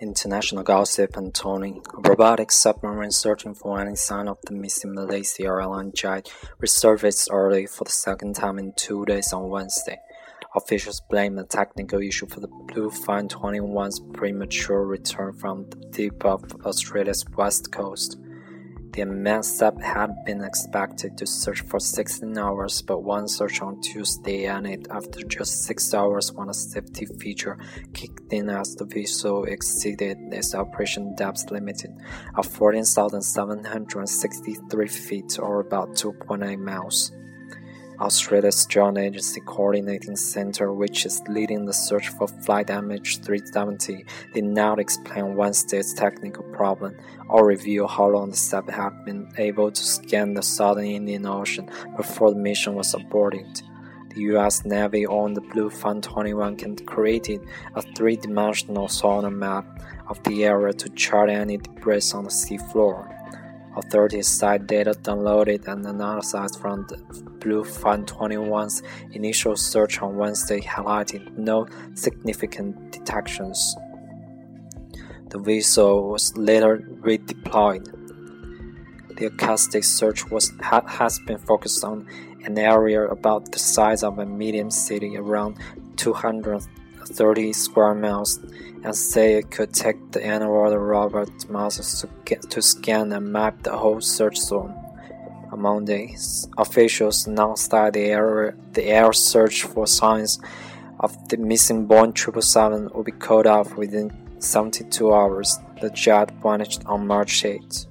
International gossip and Tony, a robotic submarine searching for any sign of the missing Malaysia Airlines jet resurfaced early for the second time in two days on Wednesday. Officials blame a technical issue for the Bluefin 21's premature return from the deep of Australia's west coast. The MSF had been expected to search for 16 hours, but one search on Tuesday ended after just 6 hours when a safety feature kicked in as the vessel exceeded its operation depth limit of 14,763 feet or about 2.8 miles. Australia's Joint Agency Coordinating Center, which is leading the search for Flight MH370, did not explain Wednesday's technical problem or reveal how long the sub had been able to scan the southern Indian Ocean before the mission was aborted. The U.S. Navy owned the Bluefin 21 created a three-dimensional sonar map of the area to chart any debris on the seafloor. Authorities cite data downloaded and analyzed from the Bluefin 21's initial search on Wednesday highlighted no significant detections. The vessel was later redeployed. The acoustic search was, ha, has been focused on an area about the size of a medium city, around 230 square miles and say it could take the underwater robot muscles to, get, to scan and map the whole search zone. On Monday, officials announced that the air, the air search for signs of the missing Boeing 777 would be called off within 72 hours. The jet vanished on March 8.